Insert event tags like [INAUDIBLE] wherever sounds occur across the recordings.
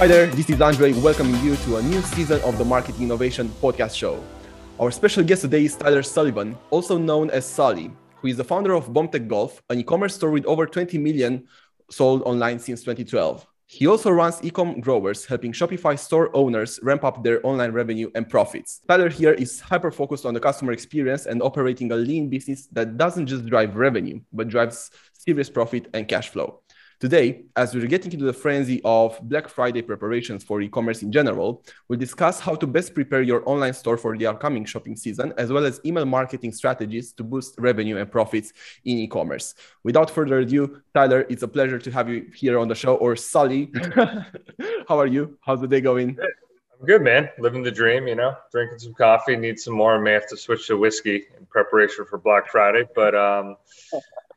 Hi there, this is Andrei welcoming you to a new season of the Market Innovation Podcast Show. Our special guest today is Tyler Sullivan, also known as Sully, who is the founder of BombTech Golf, an e-commerce store with over 20 million sold online since 2012. He also runs Ecom Growers, helping Shopify store owners ramp up their online revenue and profits. Tyler here is hyper focused on the customer experience and operating a lean business that doesn't just drive revenue, but drives serious profit and cash flow. Today, as we're getting into the frenzy of Black Friday preparations for e-commerce in general, we'll discuss how to best prepare your online store for the upcoming shopping season, as well as email marketing strategies to boost revenue and profits in e-commerce. Without further ado, Tyler, it's a pleasure to have you here on the show, or Sully. [LAUGHS] how are you? How's the day going? I'm good, man. Living the dream, you know, drinking some coffee, need some more. I May have to switch to whiskey in preparation for Black Friday, but um,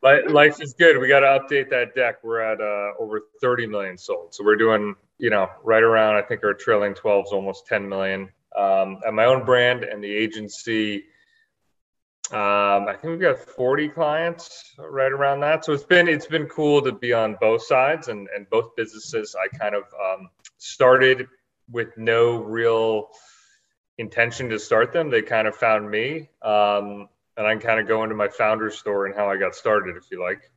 life is good. We got to update that deck. We're at uh, over 30 million sold. So we're doing, you know, right around, I think our trailing 12 is almost 10 million. Um, at my own brand and the agency, um, I think we've got 40 clients right around that. So it's been, it's been cool to be on both sides and, and both businesses. I kind of um, started with no real intention to start them. They kind of found me. Um, and I can kind of go into my founder story and how I got started, if you like.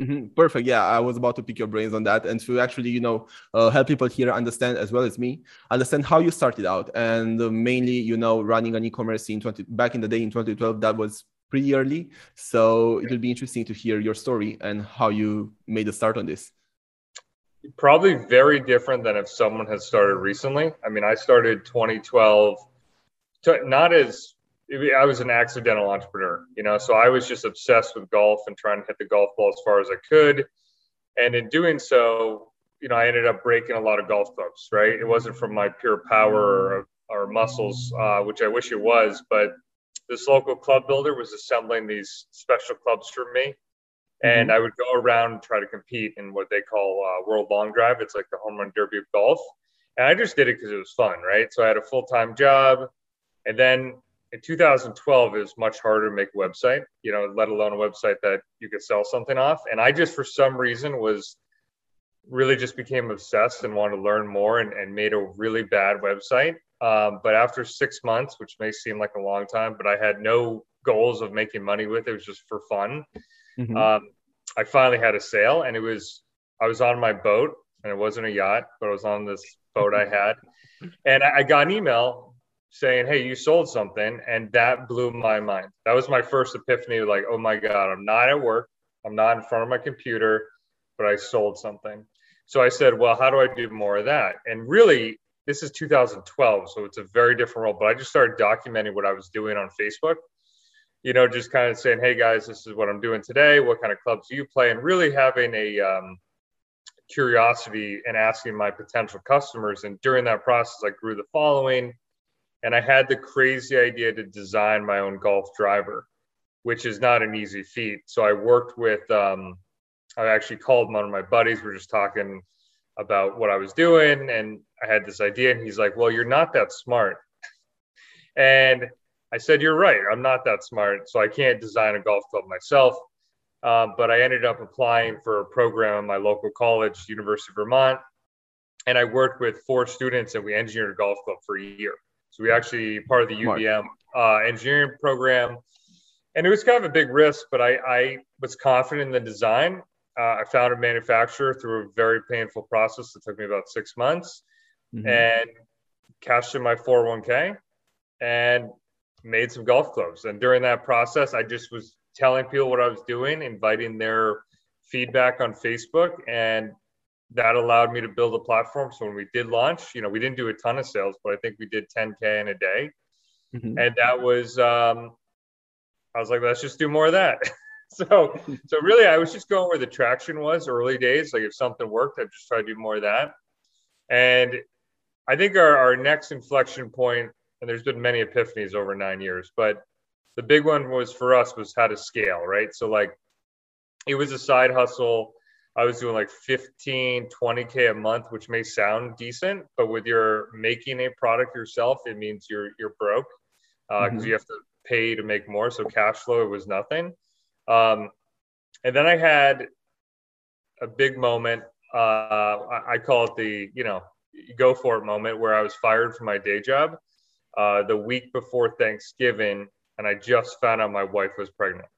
Mm-hmm. Perfect. Yeah, I was about to pick your brains on that, and to actually, you know, uh, help people here understand as well as me understand how you started out, and uh, mainly, you know, running an e-commerce in 20 back in the day in 2012. That was pretty early, so it will be interesting to hear your story and how you made a start on this. Probably very different than if someone has started recently. I mean, I started 2012, not as I was an accidental entrepreneur, you know, so I was just obsessed with golf and trying to hit the golf ball as far as I could. And in doing so, you know, I ended up breaking a lot of golf clubs, right? It wasn't from my pure power or, or muscles, uh, which I wish it was, but this local club builder was assembling these special clubs for me. And mm-hmm. I would go around and try to compete in what they call uh, World Long Drive. It's like the home run derby of golf. And I just did it because it was fun, right? So I had a full time job. And then in 2012 it was much harder to make a website you know let alone a website that you could sell something off. And i just for some reason was really just became obsessed and wanted to learn more and, and made a really bad website. Um, but after six months which may seem like a long time but i had no goals of making money with it, it was just for fun. Mm-hmm. um, i finally had a sale and it was i was on my boat and it wasn't a yacht but i was on this boat i had. [LAUGHS] And I, I got an email saying, Hey, you sold something. And that blew my mind. That was my first epiphany like, oh my God, I'm not at work. I'm not in front of my computer, but I sold something. So I said, Well, how do I do more of that? And really, this is 2012. So it's a very different role. But I just started documenting what I was doing on Facebook. You know, just kind of saying, Hey guys, this is what I'm doing today. What kind of clubs do you play? And really having a, um, curiosity and asking my potential customers. And during that process, I grew the following and I had the crazy idea to design my own golf driver, which is not an easy feat. So I worked with, um, I actually called one of my buddies. We are just talking about what I was doing, and I had this idea, and he's like, "Well, you're not that smart." [LAUGHS] and I said, "You're right. I'm not that smart, so I can't design a golf club myself." Um, but I ended up applying for a program at my local college, University of Vermont, and I worked with four students, and we engineered a golf club for a year. So we actually part of the UVM uh, engineering program, and it was kind of a big risk, but I, I was confident in the design. Uh, I found a manufacturer through a very painful process that took me about six months, mm-hmm. and cashed in my 401k and made some golf clubs. And during that process, I just was telling people what I was doing, inviting their feedback on Facebook, and that allowed me to build a platform. So when we did launch, you know, we didn't do a ton of sales, but I think we did 10K in a day. Mm-hmm. And that was, um, I was like, let's just do more of that. [LAUGHS] so, [LAUGHS] so really, I was just going where the traction was early days. Like if something worked, I'd just try to do more of that. And I think our, our next inflection point, and there's been many epiphanies over nine years, but the big one was for us was how to scale, right? So like it was a side hustle I was doing like 15, 20K a month, which may sound decent, but with your making a product yourself, it means you're, you're broke because uh, mm-hmm. you have to pay to make more. So cash flow it was nothing. Um, and then I had a big moment. Uh, I, I call it the, you know, go for it moment where I was fired from my day job uh, the week before Thanksgiving, and I just found out my wife was pregnant.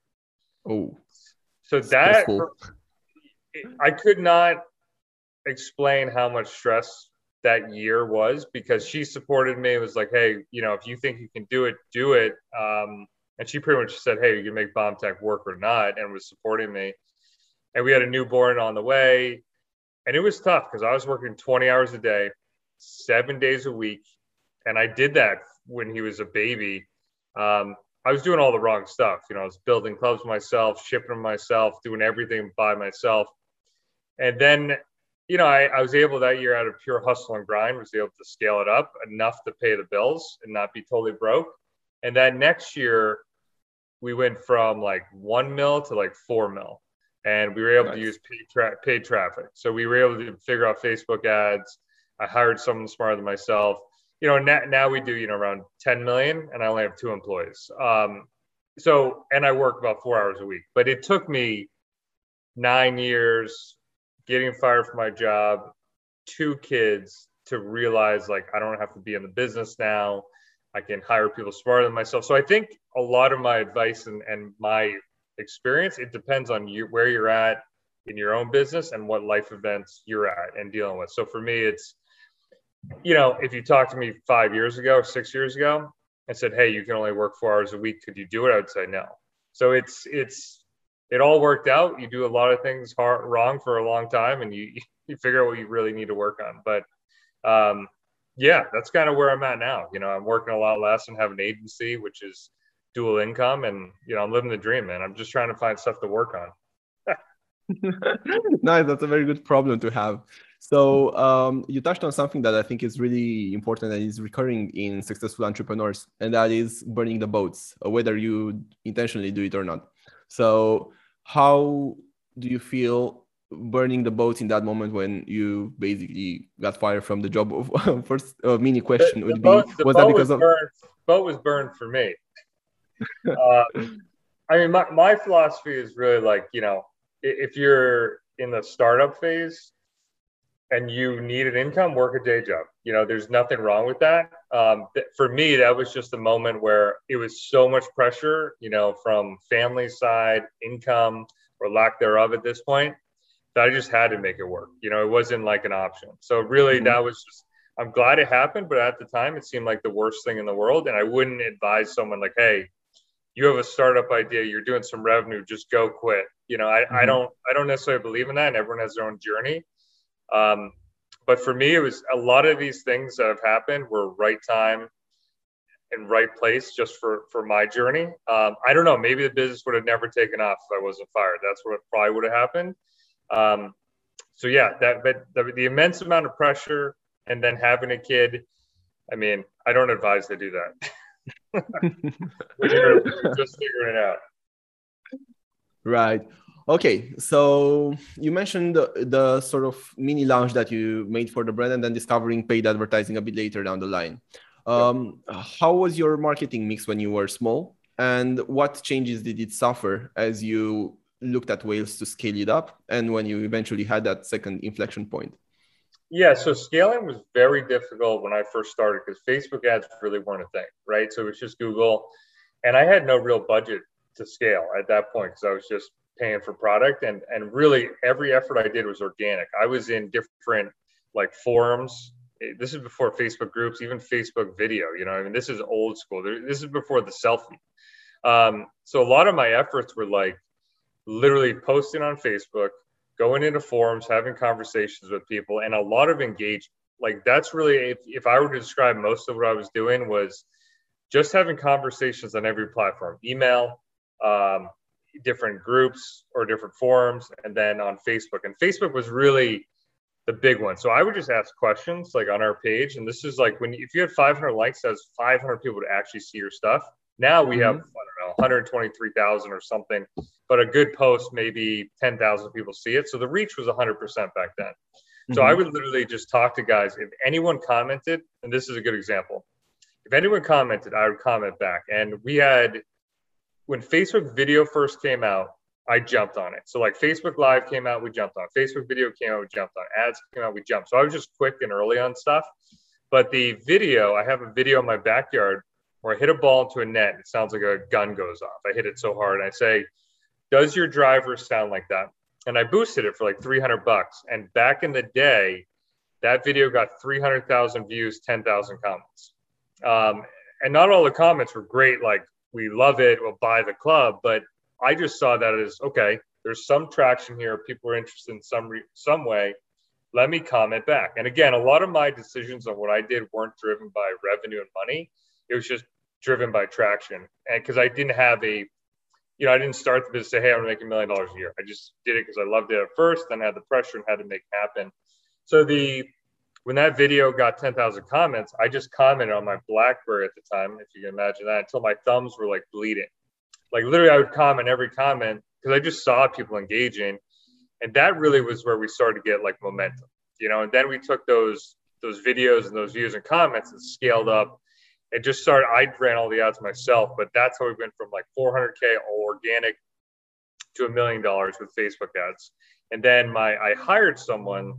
Oh, so that I could not explain how much stress that year was because she supported me. It was like, hey, you know, if you think you can do it, do it. Um, and she pretty much said, hey, you can make BombTech work or not, and was supporting me. And we had a newborn on the way. And it was tough because I was working 20 hours a day, seven days a week. And I did that when he was a baby. Um, I was doing all the wrong stuff. You know, I was building clubs myself, shipping them myself, doing everything by myself. And then you know, I, I was able that year out of pure hustle and grind, was able to scale it up enough to pay the bills and not be totally broke. And then next year, we went from like one mil to like four mil. And we were able nice. to use paid, tra- paid traffic. So we were able to figure out Facebook ads. I hired someone smarter than myself. You know, now, now we do, you know, around 10 million and I only have two employees. Um, so, and I work about four hours a week, but it took me nine years, getting fired from my job, two kids to realize like I don't have to be in the business now. I can hire people smarter than myself. So I think a lot of my advice and, and my experience, it depends on you where you're at in your own business and what life events you're at and dealing with. So for me, it's you know, if you talked to me five years ago six years ago and said, Hey, you can only work four hours a week, could you do it? I would say no. So it's it's it all worked out. You do a lot of things hard, wrong for a long time, and you [LAUGHS] you figure out what you really need to work on. But um, yeah, that's kind of where I'm at now. You know, I'm working a lot less and have an agency, which is dual income, and you know, I'm living the dream, man. I'm just trying to find stuff to work on. [LAUGHS] nice. That's a very good problem to have. So um, you touched on something that I think is really important and is recurring in successful entrepreneurs, and that is burning the boats, whether you intentionally do it or not. So how do you feel burning the boats in that moment when you basically got fired from the job? [LAUGHS] First uh, mini question the, would the boat, be: Was that because was of burned, boat was burned for me? uh, [LAUGHS] I mean, my, my philosophy is really like you know, if you're in the startup phase, and you need an income, work a day job. You know, there's nothing wrong with that. Um, th- for me, that was just a moment where it was so much pressure, you know, from family side, income or lack thereof at this point, that I just had to make it work. You know, it wasn't like an option. So really, mm-hmm. that was just. I'm glad it happened, but at the time, it seemed like the worst thing in the world, and I wouldn't advise someone like, "Hey, you have a startup idea, you're doing some revenue, just go quit." You know, I, mm-hmm. I don't I don't necessarily believe in that, and everyone has their own journey. Um, but for me, it was a lot of these things that have happened were right time and right place just for for my journey. Um, I don't know. Maybe the business would have never taken off if I wasn't fired. That's what probably would have happened. Um, so yeah, that but the, the, immense amount of pressure and then having a kid. I mean, I don't advise to do that. [LAUGHS] just figuring it out. Right. Okay, so you mentioned the, the, sort of mini launch that you made for the brand and then discovering paid advertising a bit later down the line. Um, How was your marketing mix when you were small? And what changes did it suffer as you looked at Wales to scale it up and when you eventually had that second inflection point? Yeah, so scaling was very difficult when I first started because Facebook ads really weren't a thing, right? So it was just Google. And I had no real budget to scale at that point because I was just paying for product and and really every effort i did was organic. I was in different like forums. This is before facebook groups even facebook video you know i mean this is old school. This is before the selfie. Um, so a lot of my efforts were like literally posting on facebook going into forums having conversations with people and a lot of engagement. Like that's really if, if i were to describe most of what i was doing was just having conversations on every platform email um, different groups or different forums and then on Facebook. And Facebook was really the big one. So I would just ask questions like on our page. And this is like when if you had 500 likes, that's 500 people to actually see your stuff. Now we have, mm-hmm. I don't know, 123,000 or something, but a good post, maybe 10,000 people see it. So the reach was 100% back then. So mm-hmm. I would literally just talk to guys. If anyone commented, and this is a good example, if anyone commented, I would comment back. And we had when Facebook video first came out, I jumped on it. So like Facebook Live came out, we jumped on. Facebook video came out, we jumped on. Ads came out, we jumped. So I was just quick and early on stuff. But the video, I have a video in my backyard where I hit a ball into a net. It sounds like a gun goes off. I hit it so hard. And I say, "Does your driver sound like that?" And I boosted it for like 300 bucks. And back in the day, that video got 300,000 views, 10,000 comments. Um, and not all the comments were great. Like we love it, we'll buy the club. But I just saw that as okay. There's some traction here. People are interested in some re- some way. Let me comment back. And again, a lot of my decisions on what I did weren't driven by revenue and money. It was just driven by traction. And because I didn't have a, you know, I didn't start the business say, hey, I'm gonna make a million dollars a year. I just did it because I loved it at first, then had the pressure and had to make it happen. So the when that video got 10,000 comments, I just commented on my BlackBerry at the time, if you can imagine that, until my thumbs were like bleeding. Like literally, I would comment every comment because I just saw people engaging, and that really was where we started to get like momentum, you know. And then we took those those videos and those views and comments and scaled up, and just started. I ran all the ads myself, but that's how we went from like 400k organic to a million dollars with Facebook ads. And then my I hired someone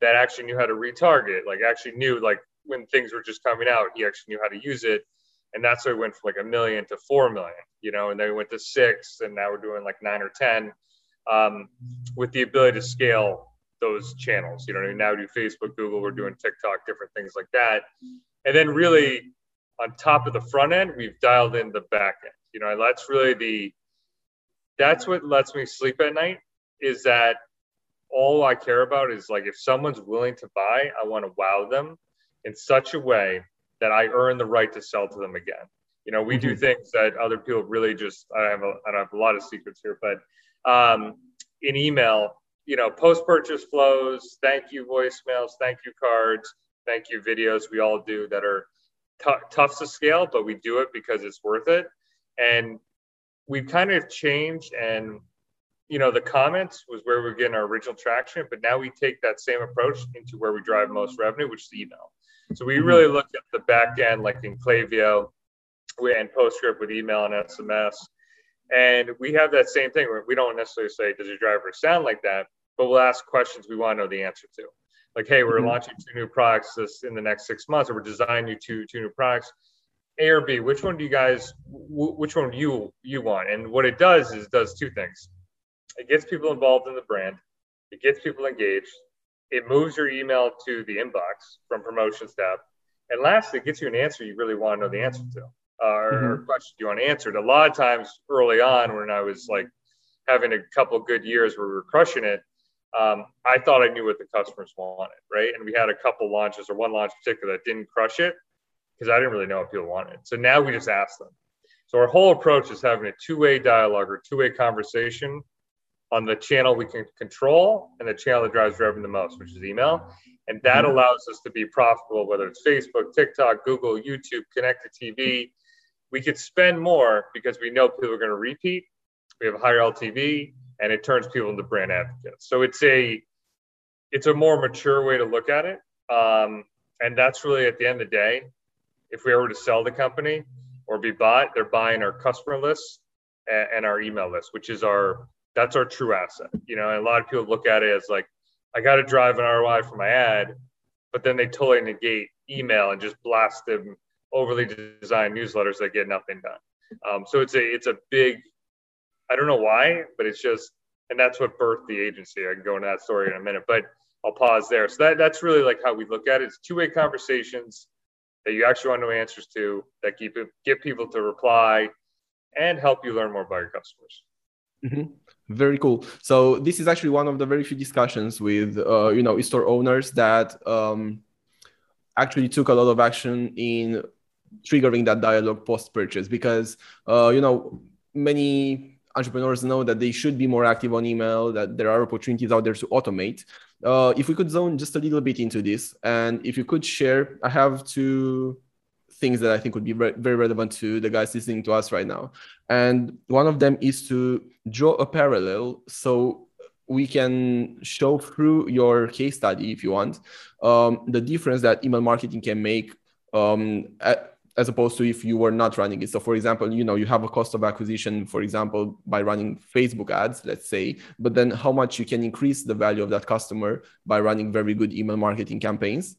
that actually knew how to retarget, like actually knew like when things were just coming out, he actually knew how to use it. And that's why we went from like a million to four million, you know, and then we went to six, and now we're doing like nine or 10 um, with the ability to scale those channels. You know, now do Facebook, Google, we're doing TikTok, different things like that. And then really on top of the front end, we've dialed in the back end. You know, that's really the that's what lets me sleep at night is that all I care about is like if someone's willing to buy, I want to wow them in such a way that I earn the right to sell to them again. You know, we mm-hmm. do things that other people really just I have a, I have a lot of secrets here, but um, in email, you know, post purchase flows, thank you voicemails, thank you cards, thank you videos. We all do that are t- tough to scale, but we do it because it's worth it. And we've kind of changed and you know, the comments was where we are getting our original traction, but now we take that same approach into where we drive most revenue, which is email. So we mm-hmm. really look at the back end, like in Klaviyo and PostScript with email and SMS. And we have that same thing where we don't necessarily say, does your driver sound like that? But we'll ask questions we want to know the answer to. Like, hey, we're mm-hmm. launching two new products this in the next six months, or we're designing two two new products. A or B, which one do you guys, which one you you want? And what it does is it does two things it gets people involved in the brand, it gets people engaged, it moves your email to the inbox from promotions tab, and lastly, it gets you an answer you really want to know the answer to, uh, or, mm-hmm. question you want answered. A lot of times early on, when I was like having a couple good years where we were crushing it, um, I thought I knew what the customers wanted, right? And we had a couple launches or one launch in particular that didn't crush it because I didn't really know what people wanted. So now we just ask them. So our whole approach is having a two-way dialogue or two-way conversation on the channel we can control and the channel that drives revenue the most, which is email. And that mm-hmm. allows us to be profitable, whether it's Facebook, TikTok, Google, YouTube, connected TV. We could spend more because we know people are going to repeat. We have a higher LTV and it turns people into brand advocates. So it's a it's a more mature way to look at it. Um, and that's really at the end of the day, if we were to sell the company or be bought, they're buying our customer list and, and our email list, which is our that's our true asset. You know, and a lot of people look at it as like, I got to drive an ROI for my ad, but then they totally negate email and just blast them overly designed newsletters that get nothing done. Um, so it's a it's a big, I don't know why, but it's just, and that's what birthed the agency. I can go into that story in a minute, but I'll pause there. So that that's really like how we look at it. It's two way conversations that you actually want to know answers to that keep it, get people to reply and help you learn more about your customers. Mm-hmm. Very cool. So this is actually one of the very few discussions with uh, you know store owners that um, actually took a lot of action in triggering that dialogue post purchase because uh, you know many entrepreneurs know that they should be more active on email that there are opportunities out there to automate uh, if we could zone just a little bit into this and if you could share i have two things that I think would be re- very relevant to the guys listening to us right now. And one of them is to draw a parallel so we can show through your case study, if you want, um, the difference that email marketing can make um, at, as opposed to if you were not running it. So, for example, you know, you have a cost of acquisition, for example, by running Facebook ads, let's say, but then how much you can increase the value of that customer by running very good email marketing campaigns.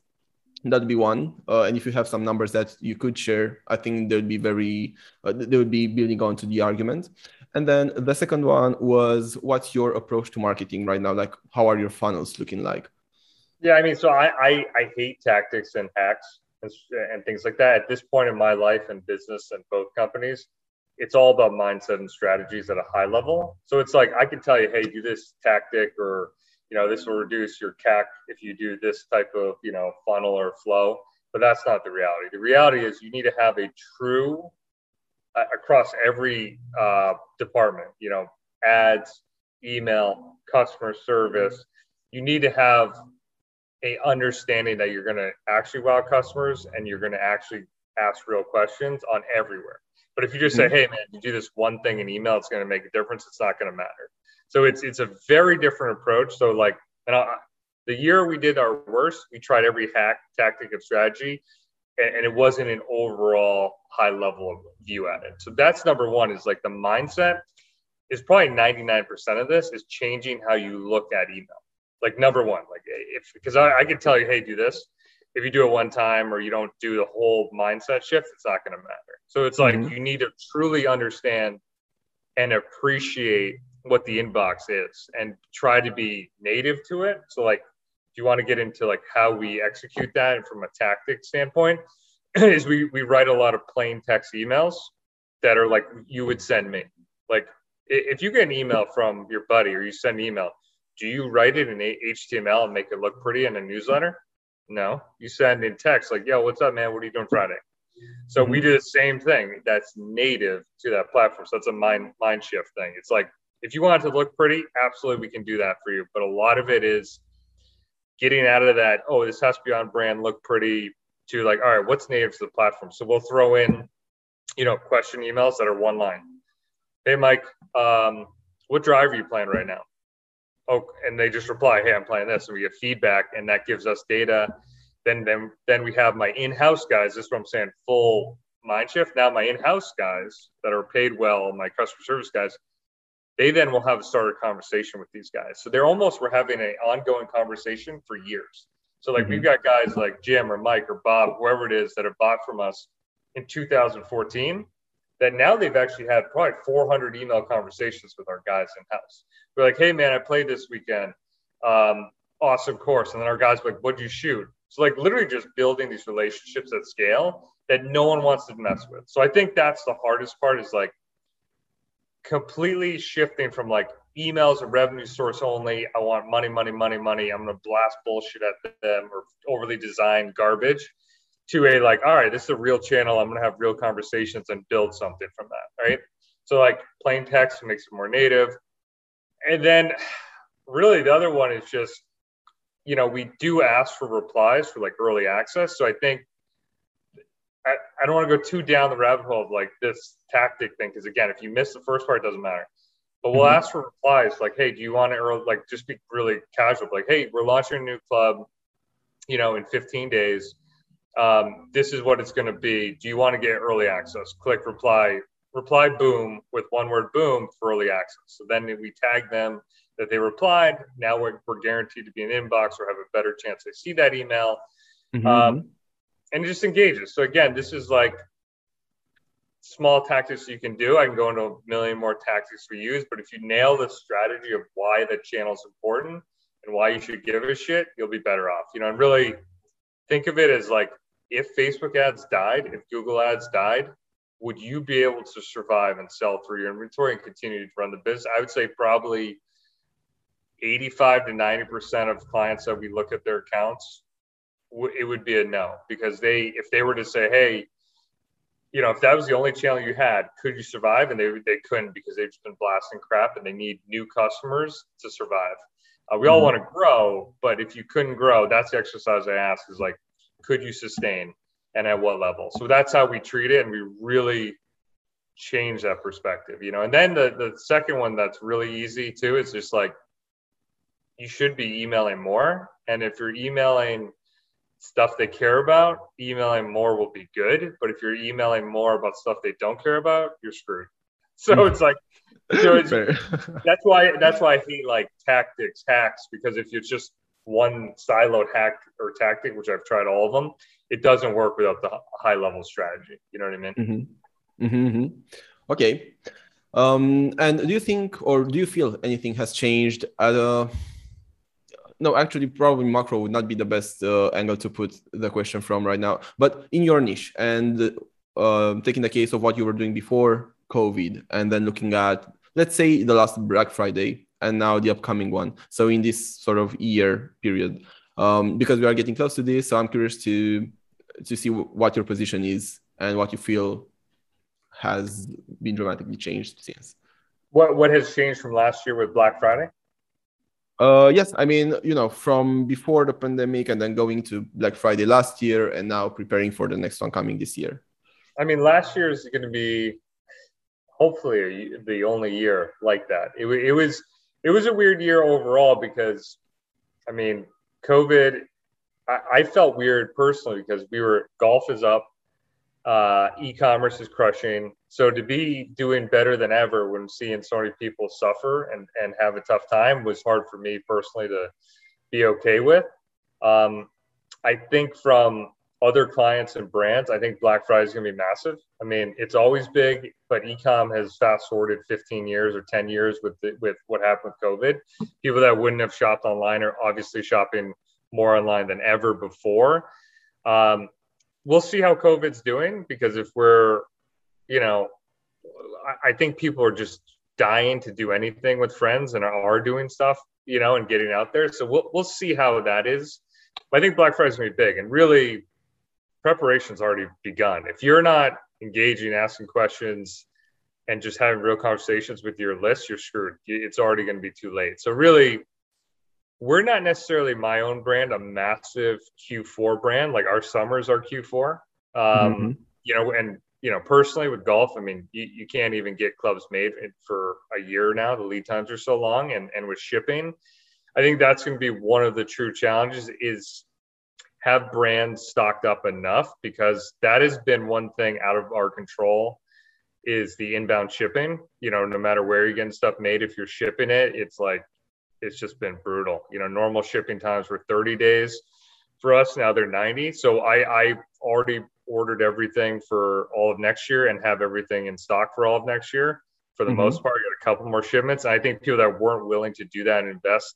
That'd be one. Uh, and if you have some numbers that you could share, I think they would be very, uh, they would be building on to the argument. And then the second one was, what's your approach to marketing right now? Like, how are your funnels looking like? Yeah, I mean, so I, I, I hate tactics and hacks and, and things like that. At this point in my life and business and both companies, it's all about mindset and strategies at a high level. So it's like I can tell you, hey, do this tactic, or you know, this will reduce your CAC if you do this type of you know funnel or flow. But that's not the reality. The reality is you need to have a true uh, across every uh, department. You know, ads, email, customer service. You need to have a understanding that you're going to actually wow customers and you're going to actually ask real questions on everywhere. But if you just say, mm-hmm. "Hey, man, you do this one thing in email, it's going to make a difference," it's not going to matter. So it's it's a very different approach. So like, and I, the year we did our worst, we tried every hack, tactic, of strategy, and, and it wasn't an overall high level of view at it. So that's number one. Is like the mindset is probably 99% of this is changing how you look at email like number one like if because I, I can tell you hey do this if you do it one time or you don't do the whole mindset shift it's not going to matter so it's like mm-hmm. you need to truly understand and appreciate what the inbox is and try to be native to it so like do you want to get into like how we execute that and from a tactic standpoint [CLEARS THROAT] is we we write a lot of plain text emails that are like you would send me like if you get an email from your buddy or you send an email do you write it in HTML and make it look pretty in a newsletter? No, you send in text like, "Yo, what's up, man? What are you doing Friday?" So we mm-hmm. do the same thing. That's native to that platform. So that's a mind mind shift thing. It's like if you want it to look pretty, absolutely we can do that for you. But a lot of it is getting out of that. Oh, this has to be on brand, look pretty. To like, all right, what's native to the platform? So we'll throw in, you know, question emails that are one line. Hey, Mike, um, what drive are you playing right now? oh, and they just reply, hey, I'm playing this, and we get feedback, and that gives us data. Then, then, then we have my in-house guys. This is what I'm saying, full mind shift. Now my in-house guys that are paid well, my customer service guys, they then will have a starter conversation with these guys. So they're almost we're having an ongoing conversation for years. So like mm-hmm. we've got guys like Jim or Mike or Bob, whoever it is, that have bought from us in 2014 that now they've actually had probably 400 email conversations with our guys in house. We're like, hey man, I played this weekend. Um, awesome course. And then our guys like, what'd you shoot? So like literally just building these relationships at scale that no one wants to mess with. So I think that's the hardest part is like completely shifting from like emails and revenue source only. I want money, money, money, money. I'm gonna blast bullshit at them or overly designed garbage to a like, all right, this is a real channel. I'm gonna have real conversations and build something from that, right? So like plain text makes it more native, and then really the other one is just, you know, we do ask for replies for like early access. So I think I, don't want to go too down the rabbit hole of like this tactic thing because again, if you miss the first part, it doesn't matter. But we'll mm-hmm. ask for replies like, hey, do you want to early like just be really casual, like, hey, we're launching a new club, you know, in 15 days um, this is what it's going to be. Do you want to get early access? Click reply, reply boom with one word boom for early access. So then we tag them that they replied. Now we're, we're guaranteed to be an inbox or have a better chance to see that email. Mm-hmm. Um, and it just engages. So again, this is like small tactics you can do. I can go into a million more tactics we use, but if you nail the strategy of why the channel is important and why you should give a shit, you'll be better off. You know, and really think of it as like if Facebook ads died, if Google ads died, would you be able to survive and sell through your inventory and continue to run the business? I would say probably 85 to 90% of clients that we look at their accounts, it would be a no because they, if they were to say, hey, you know, if that was the only channel you had, could you survive? And they, they couldn't because they've just been blasting crap and they need new customers to survive. Uh, we all mm-hmm. want to grow, but if you couldn't grow, that's the exercise I ask is like, could you sustain and at what level? So that's how we treat it. And we really change that perspective, you know. And then the, the second one that's really easy too is just like you should be emailing more. And if you're emailing stuff they care about, emailing more will be good. But if you're emailing more about stuff they don't care about, you're screwed. [LAUGHS] So it's like, so it's, [LAUGHS] that's why that's why I hate like tactics hacks because if it's just one siloed hack or tactic, which I've tried all of them, it doesn't work without the high level strategy. You know what I mean? Mm-hmm. Mm-hmm. mm-hmm. Okay. Um, and do you think, or do you feel anything has changed at a no, actually, probably macro would not be the best uh, angle to put the question from right now. But in your niche and uh, taking the case of what you were doing before COVID, and then looking at, let's say, the last Black Friday and now the upcoming one. So in this sort of year period, um, because we are getting close to this, so I'm curious to to see what your position is and what you feel has been dramatically changed since. What what has changed from last year with Black Friday? Uh, yes, I mean, you know, from before the pandemic and then going to Black Friday last year and now preparing for the next one coming this year. I mean, last year is going to be hopefully the only year like that. It, it was it was a weird year overall because, I mean, COVID. I, I felt weird personally because we were golf is up, uh, e-commerce is crushing. So to be doing better than ever when seeing so many people suffer and, and have a tough time was hard for me personally to be okay with. Um, I think from other clients and brands, I think Black Friday is going to be massive. I mean, it's always big, but ecom has fast forwarded 15 years or 10 years with the, with what happened with COVID. People that wouldn't have shopped online are obviously shopping more online than ever before. Um, we'll see how COVID's doing because if we're, you know, I, I think people are just dying to do anything with friends and are, doing stuff, you know, and getting out there. So we'll we'll see how that is. But I think Black Friday's gonna be big, and really, preparation's already begun. If you're not engaging, asking questions, and just having real conversations with your list, you're screwed. It's already to be too late. So really, we're not necessarily my own brand, a massive Q4 brand. Like our summers are Q4. Um, mm-hmm. You know, and you know, personally with golf, I mean, you, you can't even get clubs made for a year now. The lead times are so long, and and with shipping, I think that's going to be one of the true challenges. Is have brands stocked up enough because that has been one thing out of our control is the inbound shipping. You know, no matter where you're getting stuff made, if you're shipping it, it's like it's just been brutal. You know, normal shipping times were 30 days for us. Now they're 90. So I, I already ordered everything for all of next year and have everything in stock for all of next year. For the mm-hmm. most part, I got a couple more shipments. And I think people that weren't willing to do that and invest,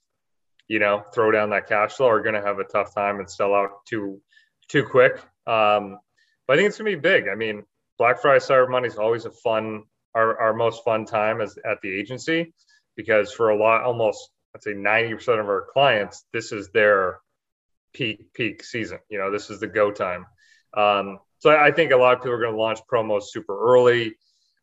you know, throw down that cash flow are going to have a tough time and sell out too, too quick. Um, but I think it's going to be big. I mean, Black Friday, Cyber Monday is always a fun, our, our most fun time as at the agency because for a lot, almost I'd say 90% of our clients, this is their peak, peak season. You know, this is the go time. Um, so I think a lot of people are going to launch promos super early.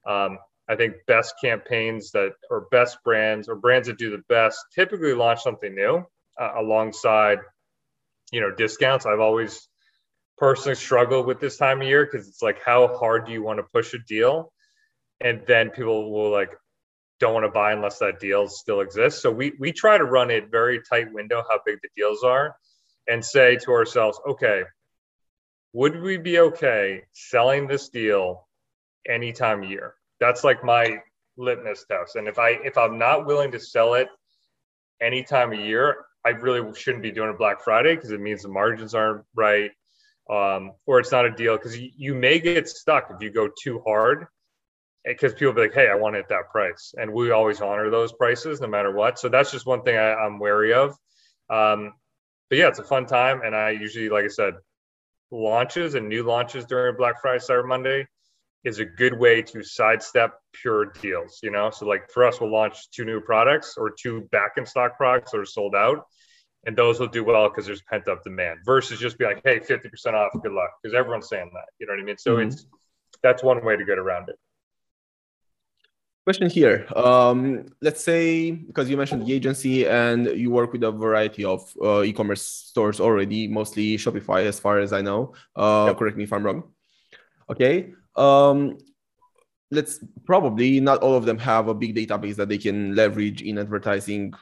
Um, I think best campaigns that or best brands or brands that do the best typically launch something new uh, alongside, you know, discounts. I've always personally struggled with this time of year because it's like, how hard do you want to push a deal? And then people will like, don't want to buy unless that deal still exists. So we we try to run it very tight window how big the deals are, and say to ourselves, okay, would we be okay selling this deal any time of year? That's like my litmus test. And if I if I'm not willing to sell it any time of year, I really shouldn't be doing a Black Friday because it means the margins aren't right, um, or it's not a deal because you, you may get stuck if you go too hard because people be like, hey, I want it at that price. And we always honor those prices no matter what. So that's just one thing I, am wary of. Um, but yeah, it's a fun time. And I usually, like I said, launches and new launches during Black Friday, Cyber Monday is a good way to sidestep pure deals, you know? So like for us, we'll launch two new products or two back in stock products that are sold out. And those will do well because there's pent up demand versus just be like, hey, 50% off, good luck. Because everyone's saying that. You know what I mean? So mm-hmm. it's that's one way to get around it. Question here. Um, let's say, because you mentioned the agency and you work with a variety of uh, e-commerce stores already, mostly Shopify, as far as I know. Uh, yep. Correct me if I'm wrong. Okay. Um, let's probably not all of them have a big database that they can leverage in advertising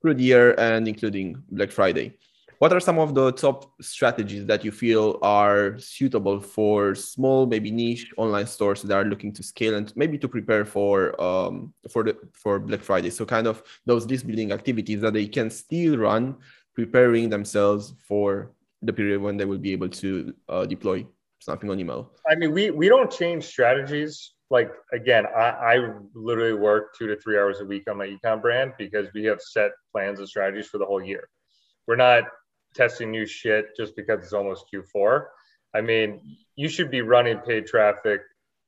through the year and including Black Friday. What are some of the top strategies that you feel are suitable for small, maybe niche online stores that are looking to scale and maybe to prepare for um, for the for Black Friday? So kind of those list building activities that they can still run, preparing themselves for the period when they will be able to uh, deploy something on email. I mean, we we don't change strategies. Like again, I, I literally work two to three hours a week on my ecom brand because we have set plans and strategies for the whole year. We're not testing new shit just because it's almost Q4. I mean, you should be running paid traffic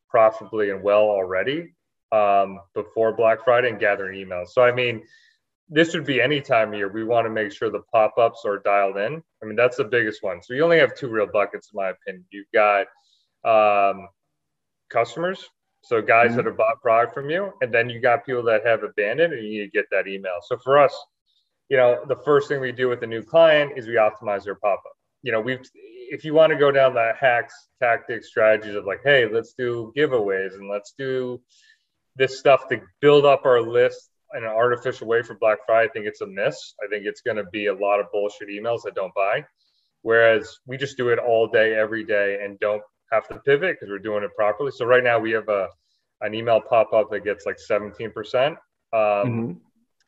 profitably and well already um, before Black Friday and gathering emails. So, I mean, this would be any time of year. We want to make sure the pop ups are dialed in. I mean, that's the biggest one. So, you only have two real buckets, in my opinion. You've got um, customers, so guys mm-hmm. that have bought product from you, and then you got people that have abandoned, and you need to get that email. So, for us, you know, the first thing we do with a new client is we optimize their pop up. You know, we've if you want to go down the hacks, tactics, strategies of like, hey, let's do giveaways and let's do this stuff to build up our list in an artificial way for Black Friday, I think it's a miss. I think it's going to be a lot of bullshit emails that don't buy. Whereas we just do it all day, every day, and don't have to pivot because we're doing it properly. So right now we have a an email pop up that gets like 17%. Um, mm-hmm.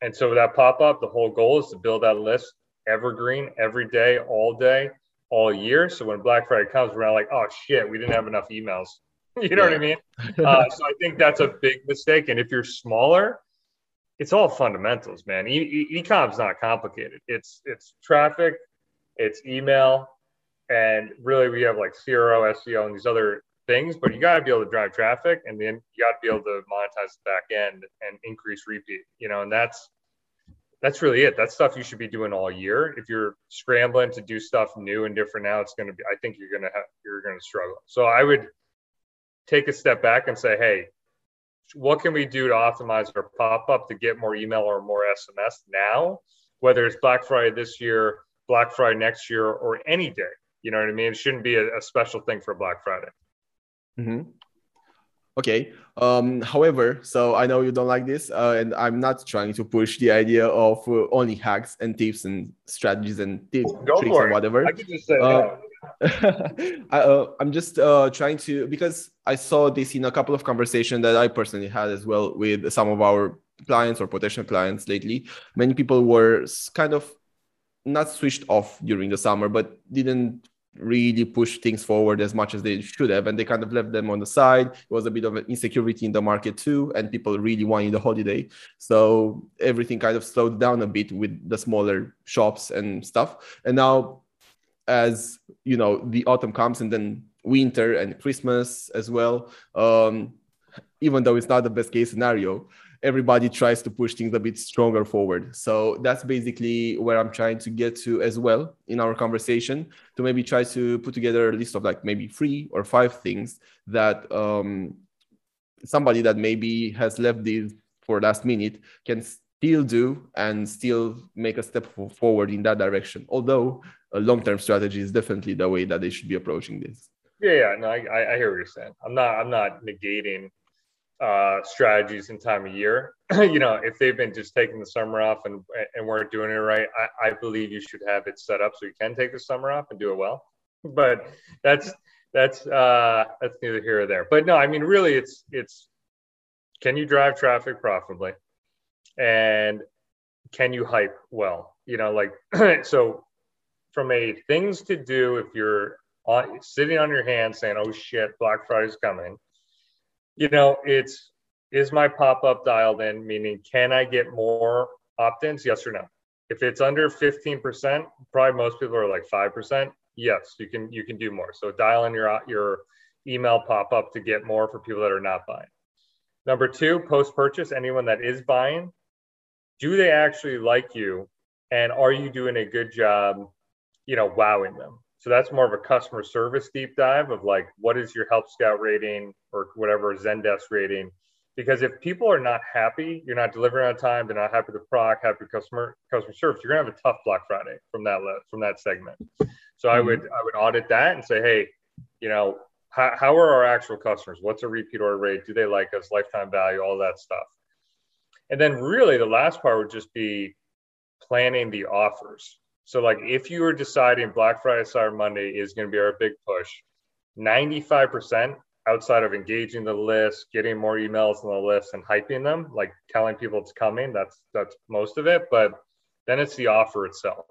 And so that pop up, the whole goal is to build that list evergreen every day, all day, all year. So when Black Friday comes, we're not like, oh shit, we didn't have enough emails. [LAUGHS] you know yeah. what I mean? [LAUGHS] Uh, so I think that's a big mistake. And if you're smaller, it's all fundamentals, man. E- e- ecom's not complicated. It's it's traffic, it's email, and really we have like CRO, SEO, and these other things. But you got to be able to drive traffic, and then you got to be able to monetize the back end and increase repeat. You know, and that's that's really it. That's stuff you should be doing all year. If you're scrambling to do stuff new and different now, it's going to be. I think you're going to have you're going to struggle. So I would take a step back and say, hey, what can we do to optimize our pop up to get more email or more SMS now? Whether it's Black Friday this year, Black Friday next year, or any day. You know what I mean? It shouldn't be a, a special thing for Black Friday. Mm-hmm. Okay. Um, however, so I know you don't like this, uh, and I'm not trying to push the idea of uh, only hacks and tips and strategies and tips, tricks and whatever. I could just say uh, [LAUGHS] I, am uh, just uh, trying to because I saw this in a couple of conversations that I personally had as well with some of our clients or potential clients lately. Many people were kind of not switched off during the summer, but didn't really push things forward as much as they should have and they kind of left them on the side. It was a bit of an insecurity in the market too and people really wanted the holiday. So everything kind of slowed down a bit with the smaller shops and stuff. And now as you know the autumn comes and then winter and christmas as well um, even though it's not the best case scenario everybody tries to push things a bit stronger forward. So that's basically where I'm trying to get to as well in our conversation to maybe try to put together a list of like maybe three or five things that um, somebody that maybe has left these for last minute can still do and still make a step forward in that direction. Although a long-term strategy is definitely the way that they should be approaching this. Yeah, yeah, no, I, I hear what you're saying. I'm not, I'm not negating uh, strategies and time of year. [CLEARS THROAT] you know, if they've been just taking the summer off and and weren't doing it right, I, I believe you should have it set up so you can take the summer off and do it well. But that's that's uh, that's neither here or there. But no, I mean, really, it's it's can you drive traffic profitably, and can you hype well? You know, like [CLEARS THROAT] so from a things to do if you're on, sitting on your hands saying, "Oh shit, Black Friday's coming," you know, it's is my pop up dialed in? Meaning, can I get more opt ins? Yes or no? If it's under 15%, probably most people are like 5%. Yes, you can you can do more. So dial in your your email pop up to get more for people that are not buying. Number two, post purchase, anyone that is buying, do they actually like you? And are you doing a good job, you know, wowing them? So that's more of a customer service deep dive of like, what is your Help Scout rating or whatever Zendesk rating? Because if people are not happy, you're not delivering on time, they're not happy with the product, happy with customer customer service, you're gonna have a tough Black Friday from that from that segment. So mm-hmm. I would I would audit that and say, hey, you know, how, how are our actual customers? What's a repeat order rate? Do they like us? Lifetime value, all that stuff. And then really the last part would just be planning the offers So like if you were deciding Black Friday, Cyber Monday is going to be our big push, 95% outside of engaging the list, getting more emails on the list and hyping them, like telling people it's coming, that's that's most of it. But then it's the offer itself.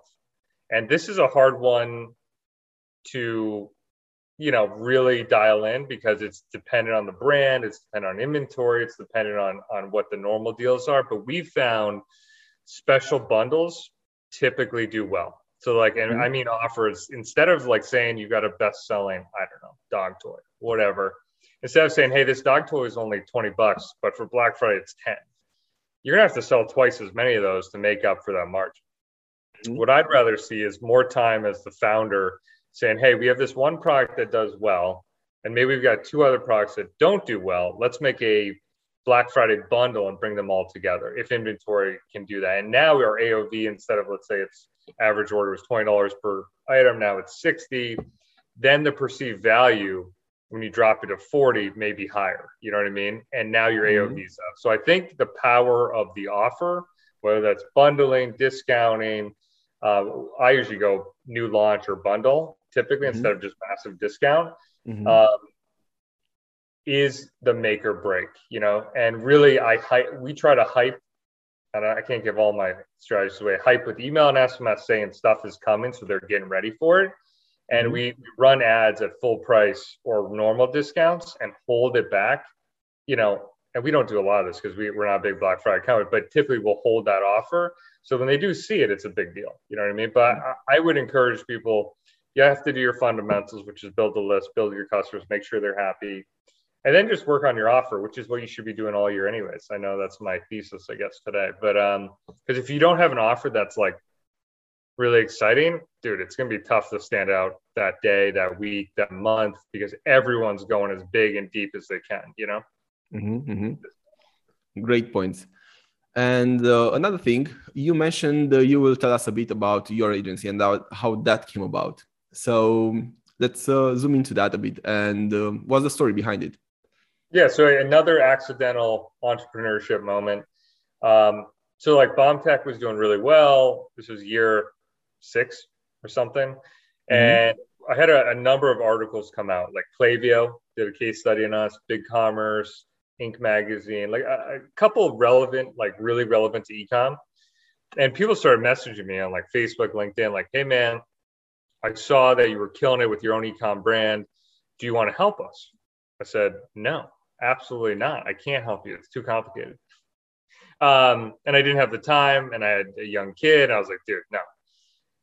And this is a hard one to you know really dial in because it's dependent on the brand it's dependent on inventory it's dependent on on what the normal deals are but we've found special bundles typically do well so like and mm-hmm. i mean offers instead of like saying you've got a best selling i don't know dog toy whatever instead of saying hey this dog toy is only 20 bucks but for black friday it's 10 you're gonna have to sell twice as many of those to make up for that margin mm-hmm. what i'd rather see is more time as the founder saying, hey, we have this one product that does well, and maybe we've got two other products that don't do well. Let's make a Black Friday bundle and bring them all together if inventory can do that. And now our AOV, instead of let's say it's average order was $20 per item, now it's 60. Then the perceived value when you drop it to 40 may be higher. You know what I mean? And now your mm-hmm. AOV's up. So I think the power of the offer, whether that's bundling, discounting, uh, I usually go new launch or bundle typically mm-hmm. instead of just massive discount mm-hmm. um, is the make or break you know? And really i hype we try to hype and i can't give all my strategies away hype with email and sms saying stuff is coming so they're getting ready for it. And mm-hmm. we run ads at full price or normal discounts and hold it back you know? And we don't do a lot of this because we, we're not a big black friday company but typically we'll hold that offer. So when they do see it it's a big deal you know what i mean? But mm-hmm. I, I would encourage people you have to do your fundamentals, which is build the list, build your customers, make sure they're happy, and then just work on your offer, which is what you should be doing all year, anyways. I know that's my thesis, I guess, today. But um, because if you don't have an offer that's like really exciting, dude, it's gonna be tough to stand out that day, that week, that month, because everyone's going as big and deep as they can. You know. Mm-hmm, mm-hmm. Great points. And uh, another thing, you mentioned uh, you will tell us a bit about your agency and how, how that came about. So let's uh, zoom into that a bit. And uh, what's the story behind it? Yeah, so another accidental entrepreneurship moment. Um, so like BombTech was doing really well. This was year six or something, mm-hmm. and I had a, a, number of articles come out. Like Klaviyo did a case study on us, Big Commerce, Inc. magazine, like a, a couple relevant, like really relevant to ecom. And people started messaging me on like Facebook, LinkedIn, like, "Hey man, I saw that you were killing it with your own ecom brand. Do you want to help us? I said, no, absolutely not. I can't help you. It's too complicated. Um, and I didn't have the time and I had a young kid. I was like, dude, no.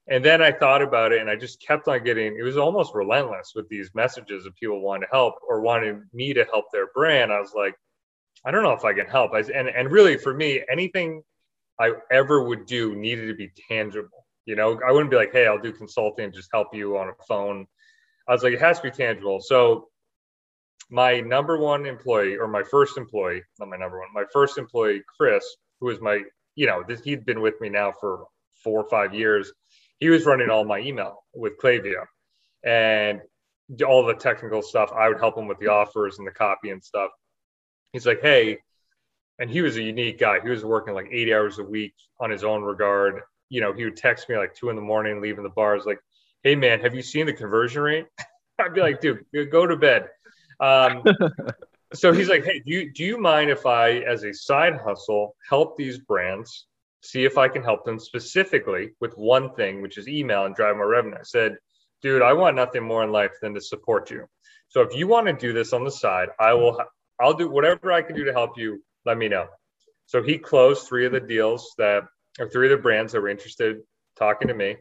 And then I thought about it and I just kept on getting, it was almost relentless with these messages of people wanting to help or wanting me to help their brand. I was like, I don't know if I can help. I, and, and really for me, anything I ever would do needed to be tangible. You know, I wouldn't be like, hey, I'll do consulting, just help you on a phone. I was like, it has to be tangible. So my number one employee or my first employee, not my number one, my first employee, Chris, who was my, you know, this, he'd been with me now for four or five years. He was running all my email with Klaviyo and all the technical stuff. I would help him with the offers and the copy and stuff. He's like, hey, and he was a unique guy. He was working like 80 hours a week on his own regard you know, he would text me like two in the morning, leaving the bars, like, "Hey man, have you seen the conversion rate?" [LAUGHS] I'd be like, "Dude, go to bed." Um, [LAUGHS] so he's like, "Hey, do you do you mind if I, as a side hustle, help these brands see if I can help them specifically with one thing, which is email and drive more revenue?" I said, "Dude, I want nothing more in life than to support you. So if you want to do this on the side, I will. I'll do whatever I can do to help you. Let me know." So he closed three of the deals that or three of the brands that were interested talking to me.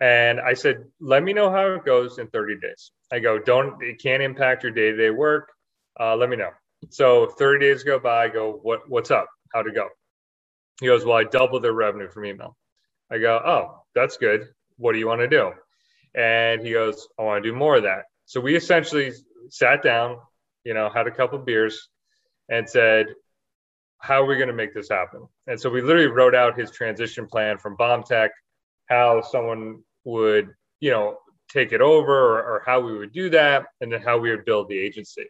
And I said, let me know how it goes in 30 days. I go, don't, it can't impact your day to day work. Uh, let me know. So 30 days go by. I go, what, what's up? How'd it go? He goes, well, I doubled their revenue from email. I go, oh, that's good. What do you want to do? And he goes, I want to do more of that. So we essentially sat down, you know, had a couple beers and said, how are we going to make this happen? And so we literally wrote out his transition plan from BombTech, how someone would, you know, take it over or, or, how we would do that, and then how we would build the agency.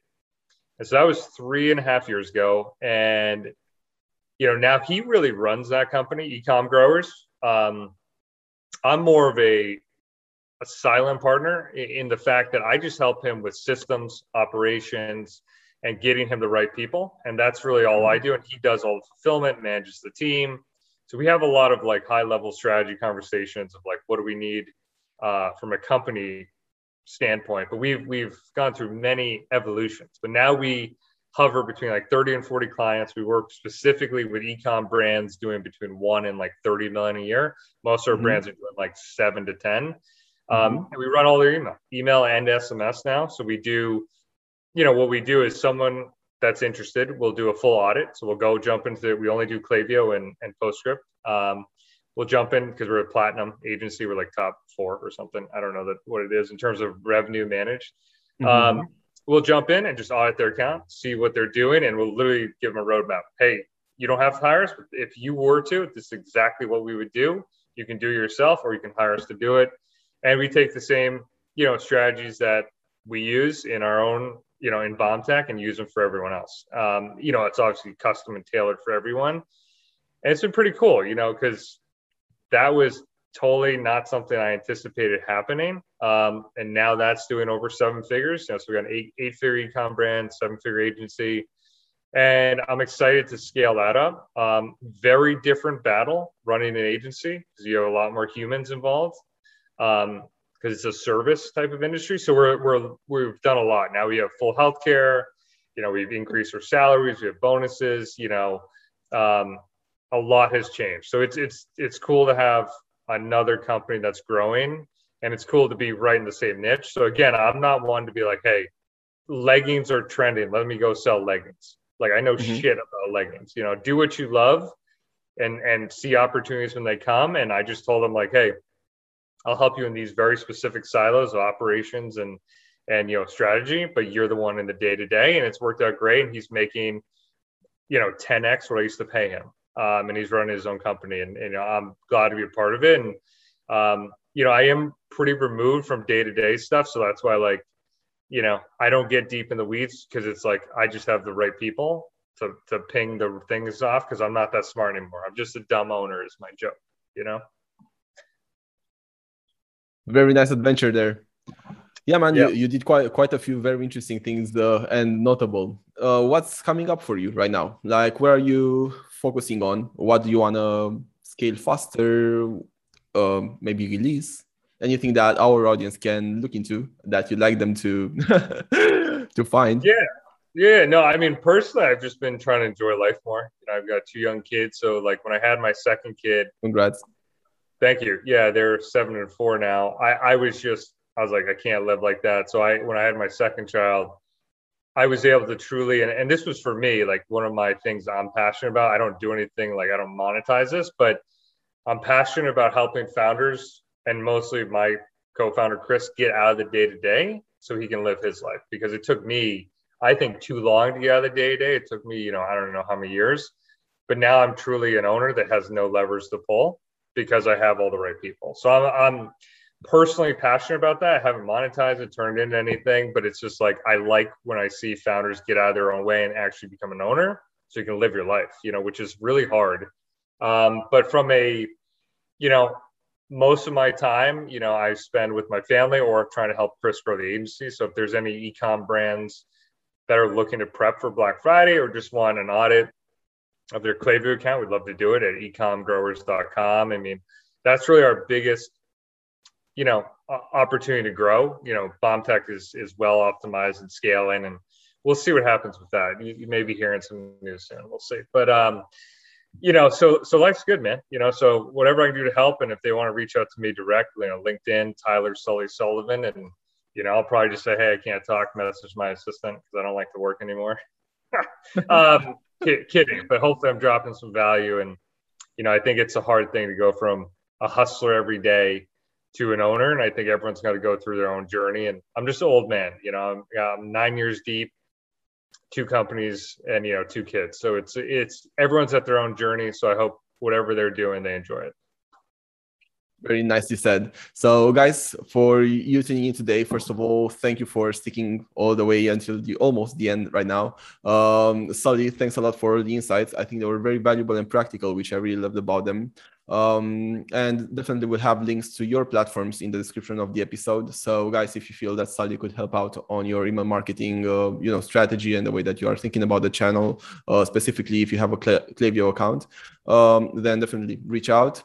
And so that was three and a half years ago. And, you know, now he really runs that company, Ecom Growers. Um, I'm more of a a silent partner in the fact that I just help him with systems, operations, and getting him the right people. And that's really all I mm-hmm. do. And he does all the fulfillment, manages the team. So we have a lot of like high level strategy conversations of like what do we need uh, from a company standpoint. But we've we've gone through many evolutions. But now we hover between like 30 and 40 clients. We work specifically with ecom brands doing between one and like 30 million a year. Most of our mm-hmm. brands are doing like seven to 10. Um, mm-hmm. and we run all their email, email and SMS now. So we do, you know, what we do is someone that's interested, we'll do a full audit. So we'll go jump into, it. we only do Klaviyo and, and PostScript. Um, we'll jump in because we're a platinum agency. We're like top four or something. I don't know that what it is in terms of revenue managed. Mm-hmm. Um, we'll jump in and just audit their account, see what they're doing, and we'll literally give them a roadmap. Hey, you don't have to hire us, but if you were to, this is exactly what we would do. You can do it yourself, or you can hire us to do it and we take the same you know strategies that we use in our own you know in BombTech and use them for everyone else. Um, you know, it's obviously custom and tailored for everyone, and it's been pretty cool. You know, because that was totally not something I anticipated happening. Um, and now that's doing over seven figures. You know, so we got an eight eight figure ecom brand, seven figure agency. And I'm excited to scale that up. Um, very different battle running an agency because you have a lot more humans involved um, because it's a service type of industry. So we're, we're we've done a lot. Now we have full healthcare. You know, we've increased our salaries. We have bonuses. You know, um, a lot has changed. So it's it's it's cool to have another company that's growing, and it's cool to be right in the same niche. So again, I'm not one to be like, hey, leggings are trending. Let me go sell leggings. Like I know mm-hmm. shit about leggings. You know, do what you love, and and see opportunities when they come. And I just told them like, hey, I'll help you in these very specific silos of operations and and you know strategy, but you're the one in the day to day, and it's worked out great. And he's making you know 10x what I used to pay him, um, and he's running his own company, and, and you know, I'm glad to be a part of it. And um, you know, I am pretty removed from day to day stuff, so that's why like you know I don't get deep in the weeds because it's like I just have the right people to to ping the things off because I'm not that smart anymore. I'm just a dumb owner, is my joke, you know very nice adventure there. Yeah, man, yeah. You, you did quite quite a few very interesting things uh, and notable. Uh, what's coming up for you right now? Like, where are you focusing on? What do you want to scale faster? Uh, maybe release anything that our audience can look into that you'd like them to [LAUGHS] to find. Yeah, yeah. No, I mean personally, I've just been trying to enjoy life more. You know, I've got two young kids, so like when I had my second kid, congrats Thank you. Yeah, they're seven and four now. I, I was just, I was like, I can't live like that. So I, when I had my second child, I was able to truly, and, and this was for me, like one of my things I'm passionate about. I don't do anything like I don't monetize this, but I'm passionate about helping founders and mostly my co-founder Chris get out of the day to day so he can live his life because it took me, I think, too long to get out of the day to day. It took me, you know, I don't know how many years, but now I'm truly an owner that has no levers to pull because I have all the right people. So I'm, I'm personally passionate about that. I haven't monetized it, turned into anything, but it's just like I like when I see founders get out of their own way and actually become an owner so you can live your life, you know, which is really hard. Um, but from a, you know, most of my time, you know, I spend with my family or trying to help Chris grow the agency. So if there's any ecom brands that are looking to prep for Black Friday or just want an audit, of their Klaviyo account, we'd love to do it at ecomgrowers.com. I mean, that's really our biggest, you know, opportunity to grow. You know, BombTech is is well optimized and scaling, and we'll see what happens with that. You, you may be hearing some news soon. We'll see. But um, you know, so so life's good, man. You know, so whatever I can do to help, and if they want to reach out to me directly, you know, LinkedIn, Tyler Sully Sullivan, and you know, I'll probably just say, hey, I can't talk. Message my assistant because I don't like to work anymore. [LAUGHS] um, kidding, but hopefully I'm dropping some value. And, you know, I think it's a hard thing to go from a hustler every day to an owner. And I think everyone's got to go through their own journey. And I'm just an old man, you know, I'm, I'm nine years deep, two companies and, you know, two kids. So it's, it's, everyone's at their own journey. So I hope whatever they're doing, they enjoy it. Very nicely said. So, guys, for you tuning in today, first of all, thank you for sticking all the way until the almost the end right now. Um, thanks a lot for the insights. I think they were very valuable and practical, which I really loved about them. Um, and definitely we'll have links to your platforms in the description of the episode. So guys, if you feel that Sully could help out on your email marketing, uh, you know, strategy and the way that you are thinking about the channel, uh, specifically if you have a Klaviyo account, um, then definitely reach out.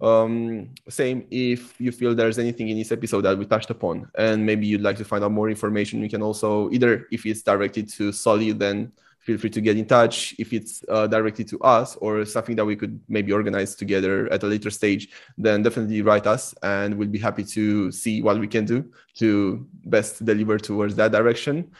Um, same if you feel there's anything in this episode that we touched upon and maybe you'd like to find out more information, you can also either if it's directed to Sully, then feel free to get in touch. If it's uh, directly to us or something that we could maybe organize together at a later stage then definitely write us and we'll be happy to see what we can do to best deliver towards that direction.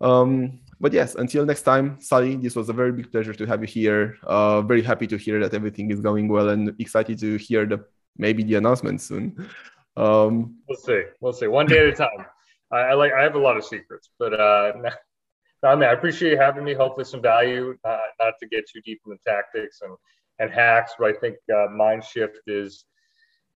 Um, but yes until next time sully this was a very big pleasure to have you here uh, very happy to hear that everything is going well and excited to hear the maybe the announcement soon um, we'll see we'll see one day at a time I, I like i have a lot of secrets but uh [LAUGHS] I mean, I appreciate you having me. Hopefully, some value. Uh, not to get too deep in the tactics and and hacks, but I think uh, mind shift is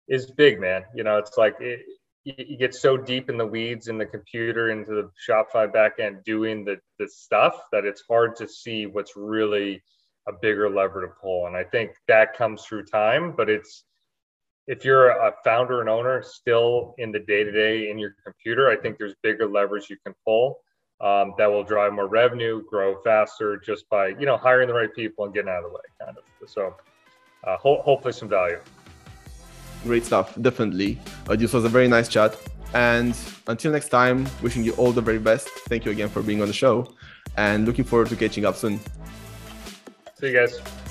is big, man. You know, it's like it, you get so deep in the weeds in the computer into the Shopify backend doing the the stuff that it's hard to see what's really a bigger lever to pull. And I think that comes through time, but it's if you're a founder and owner still in the day to day in your computer, I think there's bigger levers you can pull um, that will drive more revenue, grow faster just by you know hiring the right people and getting out of the way, kind of. So uh, ho- hopefully some value. Great stuff, definitely. Uh, this was a very nice chat. And until next time, wishing you all the very best. Thank you again for being on the show, and looking forward to catching up soon. See you guys.